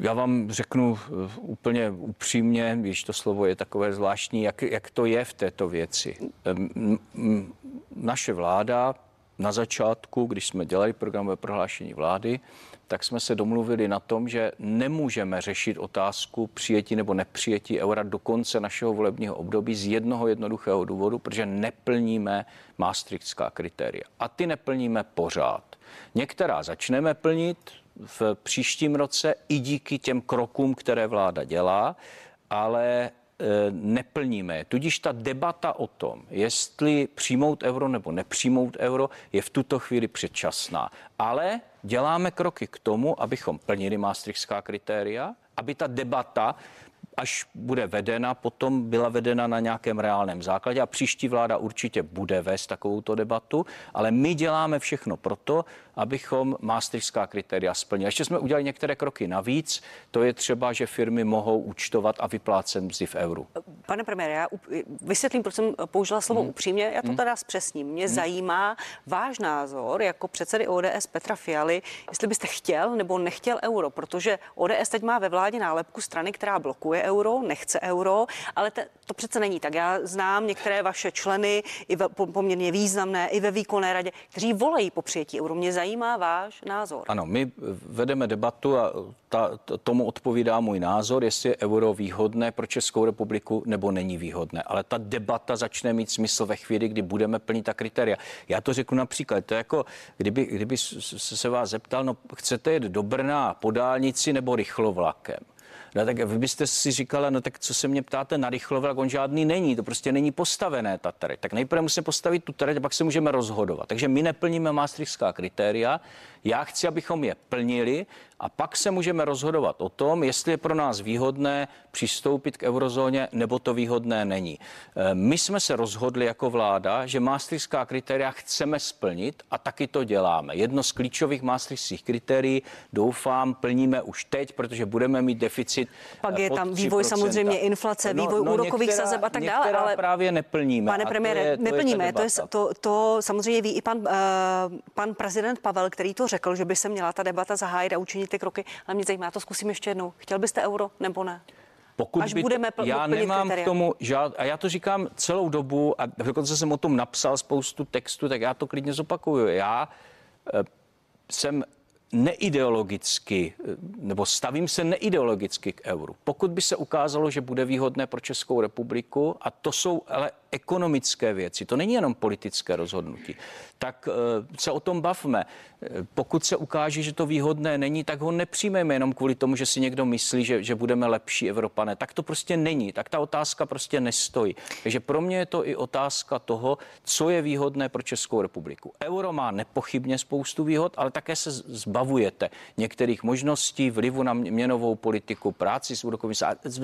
Já vám řeknu eh, úplně upřímně, když to slovo je takové zvláštní, jak, jak to je v této věci. Naše vláda na začátku, když jsme dělali programové prohlášení vlády, tak jsme se domluvili na tom, že nemůžeme řešit otázku přijetí nebo nepřijetí eura do konce našeho volebního období z jednoho jednoduchého důvodu, protože neplníme maastrichtská kritéria. A ty neplníme pořád. Některá začneme plnit, v příštím roce i díky těm krokům, které vláda dělá, ale e, neplníme. Tudíž ta debata o tom, jestli přijmout euro nebo nepřijmout euro, je v tuto chvíli předčasná. Ale děláme kroky k tomu, abychom plnili maastrichtská kritéria, aby ta debata až bude vedena, potom byla vedena na nějakém reálném základě a příští vláda určitě bude vést takovouto debatu, ale my děláme všechno proto, abychom maastrichtská kritéria splnili. Ještě jsme udělali některé kroky navíc, to je třeba, že firmy mohou účtovat a vyplácet mzdy v euru. Pane premiére, já vysvětlím, proč jsem použila slovo hmm. upřímně, já to hmm. teda zpřesním. Mě hmm. zajímá váš názor jako předsedy ODS Petra Fialy, jestli byste chtěl nebo nechtěl euro, protože ODS teď má ve vládě nálepku strany, která blokuje euro, nechce euro, ale te, to přece není tak. Já znám některé vaše členy, i ve, poměrně významné, i ve výkonné radě, kteří volají po přijetí euro. Mě zajímá váš názor. Ano, my vedeme debatu a ta, tomu odpovídá můj názor, jestli je euro výhodné pro Českou republiku nebo není výhodné. Ale ta debata začne mít smysl ve chvíli, kdy budeme plnit ta kritéria. Já to řeknu například, to je jako, kdyby, kdyby se vás zeptal, no chcete jet do Brna po dálnici nebo rychlovlakem? No tak vy byste si říkala, no tak co se mě ptáte na rychlovlak, on žádný není, to prostě není postavené ta trať. Tak nejprve musíme postavit tu trať a pak se můžeme rozhodovat. Takže my neplníme maastrichtská kritéria, já chci, abychom je plnili a pak se můžeme rozhodovat o tom, jestli je pro nás výhodné přistoupit k eurozóně nebo to výhodné není. E, my jsme se rozhodli jako vláda, že maastrichtská kritéria chceme splnit a taky to děláme. Jedno z klíčových maastrichtských kritérií doufám plníme už teď, protože budeme mít deficit. Pak je tam vývoj samozřejmě inflace, no, vývoj no, úrokových některá, sazeb a tak dále. Ale právě neplníme. Pane premiére, neplníme. To, je, to, to samozřejmě ví i pan, uh, pan prezident Pavel, který to řekl, že by se měla ta debata zahájit a učinit ty kroky. Ale mě zajímá, to zkusím ještě jednou. Chtěl byste euro nebo ne? Pokud Až by budeme pl- já nemám kritéria. k tomu žád, a já to říkám celou dobu, a dokonce jsem o tom napsal spoustu textu, tak já to klidně zopakuju. Já e, jsem neideologicky, nebo stavím se neideologicky k euru. Pokud by se ukázalo, že bude výhodné pro Českou republiku, a to jsou ale ekonomické věci, to není jenom politické rozhodnutí, tak eh, se o tom bavme. Pokud se ukáže, že to výhodné není, tak ho nepřijmeme jenom kvůli tomu, že si někdo myslí, že, že budeme lepší Evropané. Tak to prostě není. Tak ta otázka prostě nestojí. Takže pro mě je to i otázka toho, co je výhodné pro Českou republiku. Euro má nepochybně spoustu výhod, ale také se zbavujete některých možností, vlivu na měnovou politiku, práci s úrokovým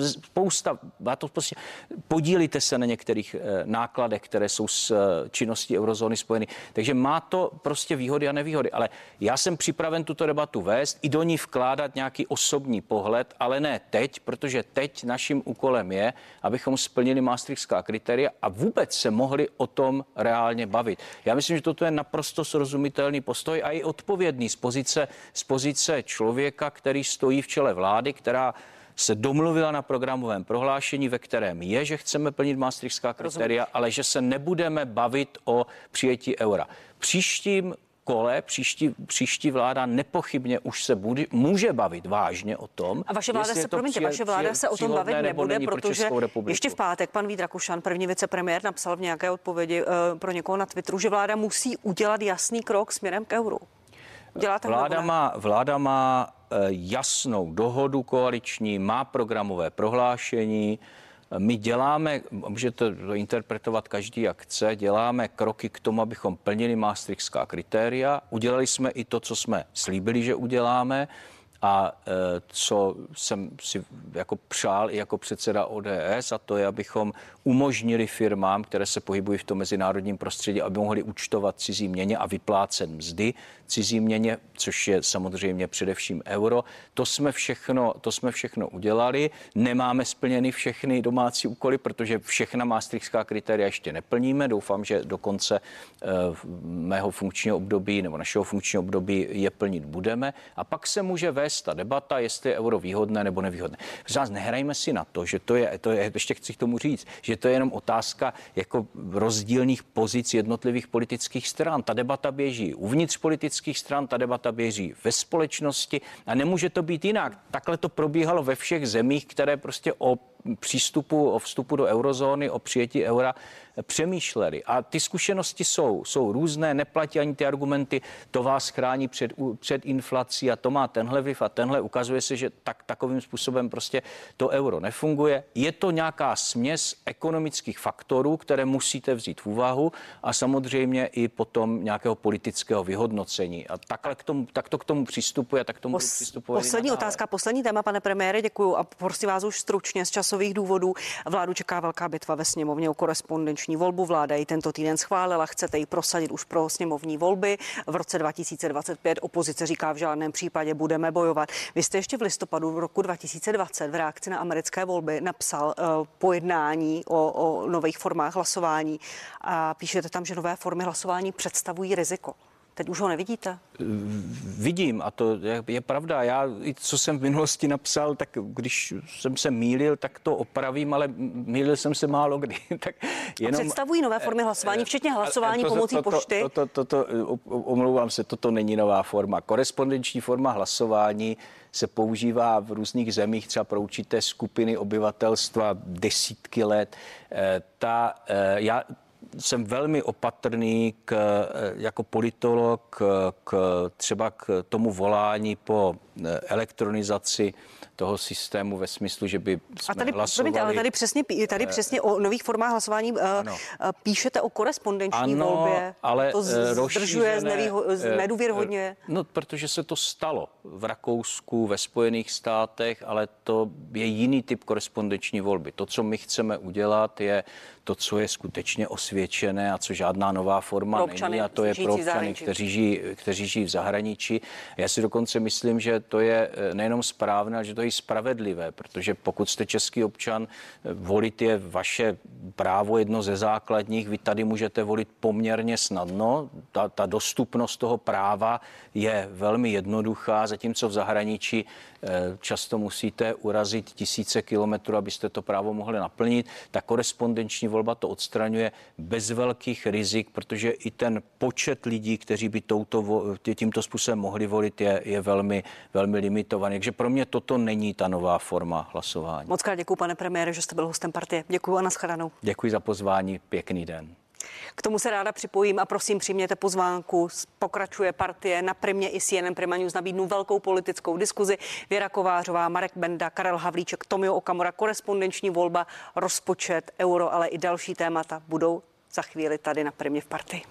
spousta, to prostě, podílíte se na některých eh, nákladech, které jsou s eh, činností eurozóny spojeny. Takže má to prostě výhody a nevýhody. Ale já jsem připraven tuto debatu vést i do ní vkládat nějaký osobní pohled, ale ne teď, protože teď naším úkolem je, abychom splnili maastrichtská kritéria a vůbec se mohli o tom reálně bavit. Já myslím, že toto je naprosto srozumitelný postoj a i odpovědný z pozice, z pozice člověka, který stojí v čele vlády, která se domluvila na programovém prohlášení, ve kterém je, že chceme plnit maastrichtská kritéria, ale že se nebudeme bavit o přijetí eura. Příštím kole příští, příští vláda nepochybně už se bude, může bavit vážně o tom. A vaše vláda se, promiňte, přijel, vaše vláda se o tom bavit nebude, protože ještě v pátek pan Vít Rakušan, první vicepremiér, napsal v nějaké odpovědi uh, pro někoho na Twitteru, že vláda musí udělat jasný krok směrem k euru. Děláte vláda, má, vláda má eh, jasnou dohodu koaliční, má programové prohlášení. My děláme, můžete to interpretovat každý jak chce, děláme kroky k tomu, abychom plnili maastrichtská kritéria. Udělali jsme i to, co jsme slíbili, že uděláme a e, co jsem si jako přál i jako předseda ODS, a to je, abychom umožnili firmám, které se pohybují v tom mezinárodním prostředí, aby mohli účtovat cizí měně a vyplácet mzdy cizí měně, což je samozřejmě především euro. To jsme všechno, to jsme všechno udělali. Nemáme splněny všechny domácí úkoly, protože všechna maastrichtská kritéria ještě neplníme. Doufám, že do konce e, mého funkčního období nebo našeho funkčního období je plnit budeme. A pak se může vést vést ta debata, jestli je euro výhodné nebo nevýhodné. Nás nehrajme si na to, že to je, to je, ještě chci k tomu říct, že to je jenom otázka jako rozdílných pozic jednotlivých politických stran. Ta debata běží uvnitř politických stran, ta debata běží ve společnosti a nemůže to být jinak. Takhle to probíhalo ve všech zemích, které prostě o přístupu, o vstupu do eurozóny, o přijetí eura přemýšleli. A ty zkušenosti jsou, jsou různé, neplatí ani ty argumenty, to vás chrání před, před inflací a to má tenhle vliv a tenhle. Ukazuje se, že tak, takovým způsobem prostě to euro nefunguje. Je to nějaká směs ekonomických faktorů, které musíte vzít v úvahu a samozřejmě i potom nějakého politického vyhodnocení. A takhle k tomu, tak to k tomu přistupuje, tak k tomu Pos, přistupuje. Poslední otázka, poslední téma, pane premiére, děkuji a prosím vás už stručně z časových důvodů. Vládu čeká velká bitva ve sněmovně o korespondenční volbu. Vláda ji tento týden schválila, chcete ji prosadit už pro sněmovní volby. V roce 2025 opozice říká v žádném případě budeme bojovat. Vy jste ještě v listopadu v roku 2020 v reakci na americké volby napsal uh, pojednání o, o nových formách hlasování a píšete tam, že nové formy hlasování představují riziko. Teď už ho nevidíte? Vidím a to je, je pravda. Já, co jsem v minulosti napsal, tak když jsem se mýlil, tak to opravím, ale mýlil jsem se málo kdy. [LAUGHS] tak jenom, a představují nové formy hlasování, včetně hlasování to, pomocí to, to, pošty? To, to, to, to, to, omlouvám se, toto není nová forma. Korespondenční forma hlasování se používá v různých zemích, třeba pro určité skupiny obyvatelstva desítky let. Eh, ta, eh, já, jsem velmi opatrný k, eh, jako politolog k, třeba k tomu volání po eh, elektronizaci toho systému ve smyslu, že by jsme A tady, hlasovali... ale tady přesně, tady přesně o nových formách hlasování ano. píšete o korespondenční ano, volbě. ale to zdržuje, znevýho, nedůvěrhodně. No, protože se to stalo v Rakousku, ve Spojených státech, ale to je jiný typ korespondenční volby. To, co my chceme udělat, je to, co je skutečně osvědčené a co žádná nová forma pro občany, není a to je pro občany, kteří žijí, kteří žijí v zahraničí. Já si dokonce myslím, že to je eh, nejenom správné, ale že to je i spravedlivé, protože pokud jste český občan, eh, volit je vaše právo jedno ze základních, vy tady můžete volit poměrně snadno, ta, ta dostupnost toho práva je velmi jednoduchá, zatímco v zahraničí často musíte urazit tisíce kilometrů, abyste to právo mohli naplnit. Ta korespondenční volba to odstraňuje bez velkých rizik, protože i ten počet lidí, kteří by touto, tímto způsobem mohli volit, je, je velmi, velmi limitovaný. Takže pro mě toto není ta nová forma hlasování. Moc krát děkuji, pane premiére, že jste byl hostem partie. Děkuji a nashledanou. Děkuji za pozvání, pěkný den. K tomu se ráda připojím a prosím přijměte pozvánku. Pokračuje partie na Primě i CNN Prima News nabídnu velkou politickou diskuzi. Věra Kovářová, Marek Benda, Karel Havlíček, Tomio Okamura, korespondenční volba, rozpočet, euro, ale i další témata budou za chvíli tady na Primě v partii.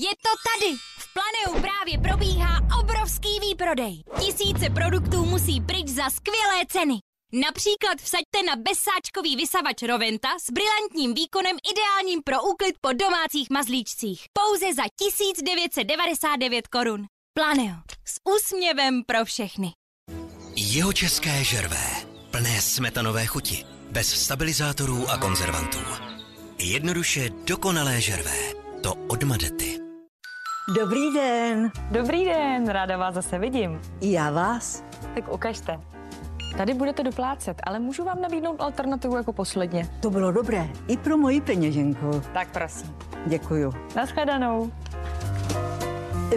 Je to tady! Probíhá obrovský výprodej. Tisíce produktů musí pryč za skvělé ceny. Například vsaďte na bezsáčkový vysavač Roventa s brilantním výkonem ideálním pro úklid po domácích mazlíčcích. Pouze za 1999 korun. Planeo. S úsměvem pro všechny. Jeho české žervé. Plné smetanové chuti. Bez stabilizátorů a konzervantů. Jednoduše dokonalé žervé. To od Madety. Dobrý den. Dobrý den, ráda vás zase vidím. I já vás. Tak ukažte. Tady budete doplácet, ale můžu vám nabídnout alternativu jako posledně. To bylo dobré. I pro moji peněženku. Tak prosím. Děkuju. Naschledanou.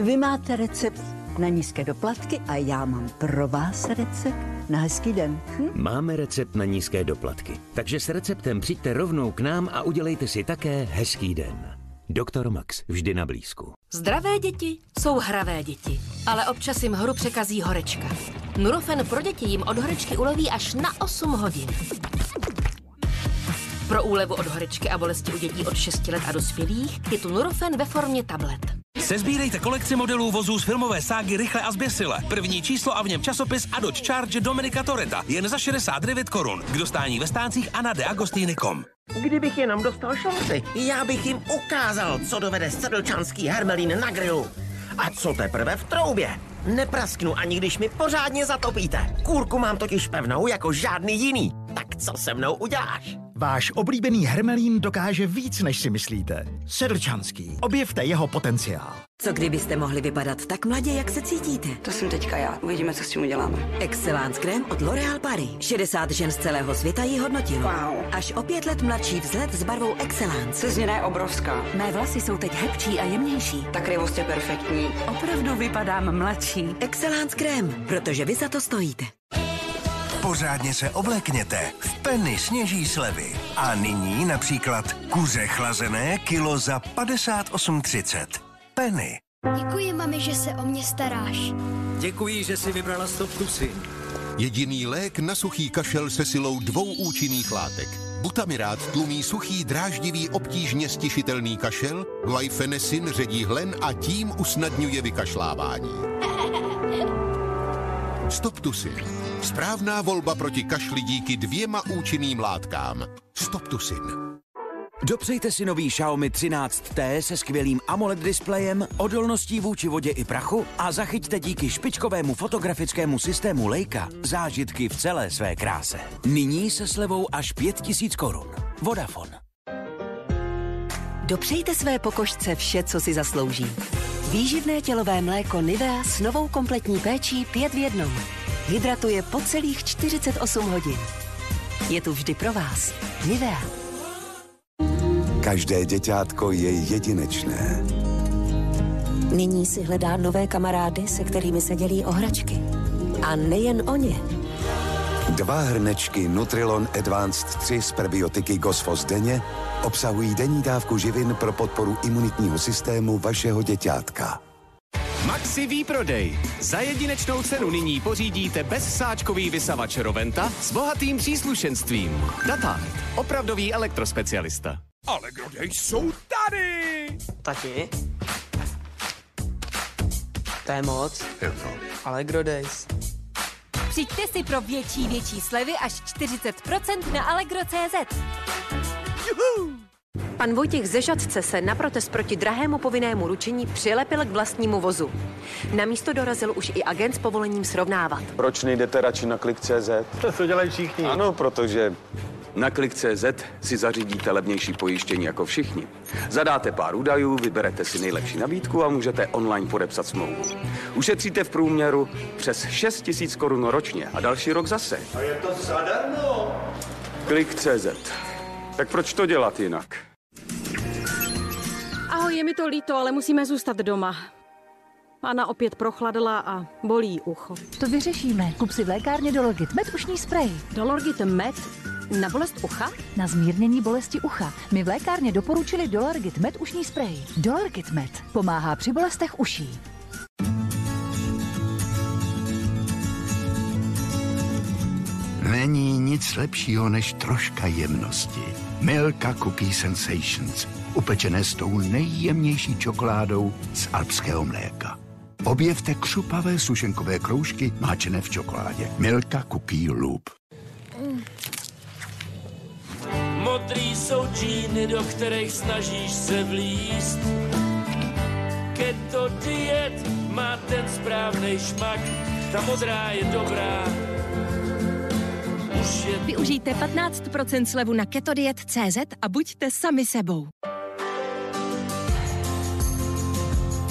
Vy máte recept na nízké doplatky a já mám pro vás recept na hezký den. Hm? Máme recept na nízké doplatky, takže s receptem přijďte rovnou k nám a udělejte si také hezký den. Doktor Max, vždy na blízku. Zdravé děti jsou hravé děti, ale občas jim hru překazí horečka. Nurofen pro děti jim od horečky uleví až na 8 hodin. Pro úlevu od horečky a bolesti u dětí od 6 let a dospělých je tu Nurofen ve formě tablet. Sezbírejte kolekci modelů vozů z filmové ságy Rychle a zběsile. První číslo a v něm časopis a Dodge Charge Dominika Toreta. Jen za 69 korun. K dostání ve stáncích a na deagostiny.com. Kdybych jenom dostal šanci, já bych jim ukázal, co dovede sedlčanský hermelín na grilu. A co teprve v troubě? Neprasknu ani když mi pořádně zatopíte. Kůrku mám totiž pevnou jako žádný jiný. Tak co se mnou uděláš? Váš oblíbený Hermelín dokáže víc, než si myslíte. Sedlčanský. Objevte jeho potenciál. Co kdybyste mohli vypadat tak mladě, jak se cítíte? To jsem teďka já. Uvidíme, co s tím uděláme. Excellence krém od L'Oréal Paris. 60 žen z celého světa ji hodnotilo. Wow. Až o pět let mladší vzhled s barvou Excellence. Ta změna je obrovská. Mé vlasy jsou teď hebčí a jemnější. Ta krivost je perfektní. Opravdu vypadám mladší. Excellence krém, protože vy za to stojíte. Pořádně se oblekněte. V Penny sněží slevy. A nyní například kuře chlazené kilo za 58,30. Penny. Děkuji, mami, že se o mě staráš. Děkuji, že jsi vybrala stop tusy. Jediný lék na suchý kašel se silou dvou účinných látek. Butamirát tlumí suchý, dráždivý, obtížně stišitelný kašel, Guaifenesin ředí hlen a tím usnadňuje vykašlávání. [LAUGHS] Stoptusin. Správná volba proti kašli díky dvěma účinným látkám. Stoptusin. Dopřejte si nový Xiaomi 13T se skvělým AMOLED displejem, odolností vůči vodě i prachu a zachyťte díky špičkovému fotografickému systému Leica zážitky v celé své kráse. Nyní se slevou až 5000 korun. Vodafone. Dopřejte své pokožce vše, co si zaslouží. Výživné tělové mléko Nivea s novou kompletní péčí 5 v jednom. Hydratuje po celých 48 hodin. Je tu vždy pro vás. Nivea. Každé děťátko je jedinečné. Nyní si hledá nové kamarády, se kterými se dělí o hračky. A nejen o ně. Dva hrnečky Nutrilon Advanced 3 s prebiotiky Gosfos denně obsahují denní dávku živin pro podporu imunitního systému vašeho děťátka. Maxi výprodej. Za jedinečnou cenu nyní pořídíte bezsáčkový vysavač Roventa s bohatým příslušenstvím. Datard. Opravdový elektrospecialista. Ale kde jsou tady? Tati? To je moc. Je to. Allegro Days. Přijďte si pro větší, větší slevy až 40% na Allegro.cz. Pan Vojtěch ze Žadce se na protest proti drahému povinnému ručení přilepil k vlastnímu vozu. Na místo dorazil už i agent s povolením srovnávat. Proč nejdete radši na klik.cz? To dělají všichni. Ano, protože na klik.cz si zařídíte levnější pojištění jako všichni. Zadáte pár údajů, vyberete si nejlepší nabídku a můžete online podepsat smlouvu. Ušetříte v průměru přes 6 000 korun ročně a další rok zase. A je to zadarmo. Klik.cz. Tak proč to dělat jinak? Ahoj, je mi to líto, ale musíme zůstat doma. Anna opět prochladla a bolí ucho. To vyřešíme. Kup si v lékárně Dolorgit Med ušní sprej. Dolorgit Med? Na bolest ucha? Na zmírnění bolesti ucha. My v lékárně doporučili Dolorgit Med ušní sprej. Dolorgit Med pomáhá při bolestech uší. Není nic lepšího než troška jemnosti. Milka Cookie Sensations. Upečené s tou nejjemnější čokoládou z alpského mléka. Objevte křupavé sušenkové kroužky máčené v čokoládě. Milka Cookie Loop. Modrý jsou džíny, do kterých snažíš se vlíst. Keto diet má ten správný šmak, ta modrá je dobrá. Už je Využijte 15% slevu na ketodiet.cz a buďte sami sebou.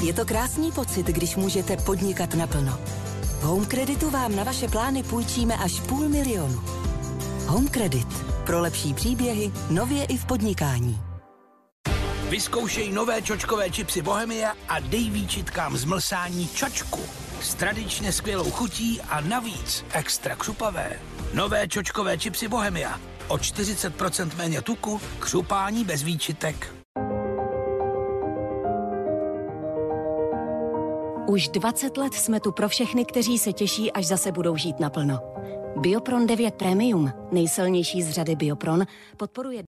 Je to krásný pocit, když můžete podnikat naplno. V Home Creditu vám na vaše plány půjčíme až půl milionu. Home Credit. Pro lepší příběhy, nově i v podnikání. Vyzkoušej nové čočkové čipsy Bohemia a dej výčitkám zmlsání čočku. S tradičně skvělou chutí a navíc extra křupavé. Nové čočkové čipsy Bohemia. O 40% méně tuku, křupání bez výčitek. Už 20 let jsme tu pro všechny, kteří se těší, až zase budou žít naplno. Biopron 9 Premium, nejsilnější z řady Biopron, podporuje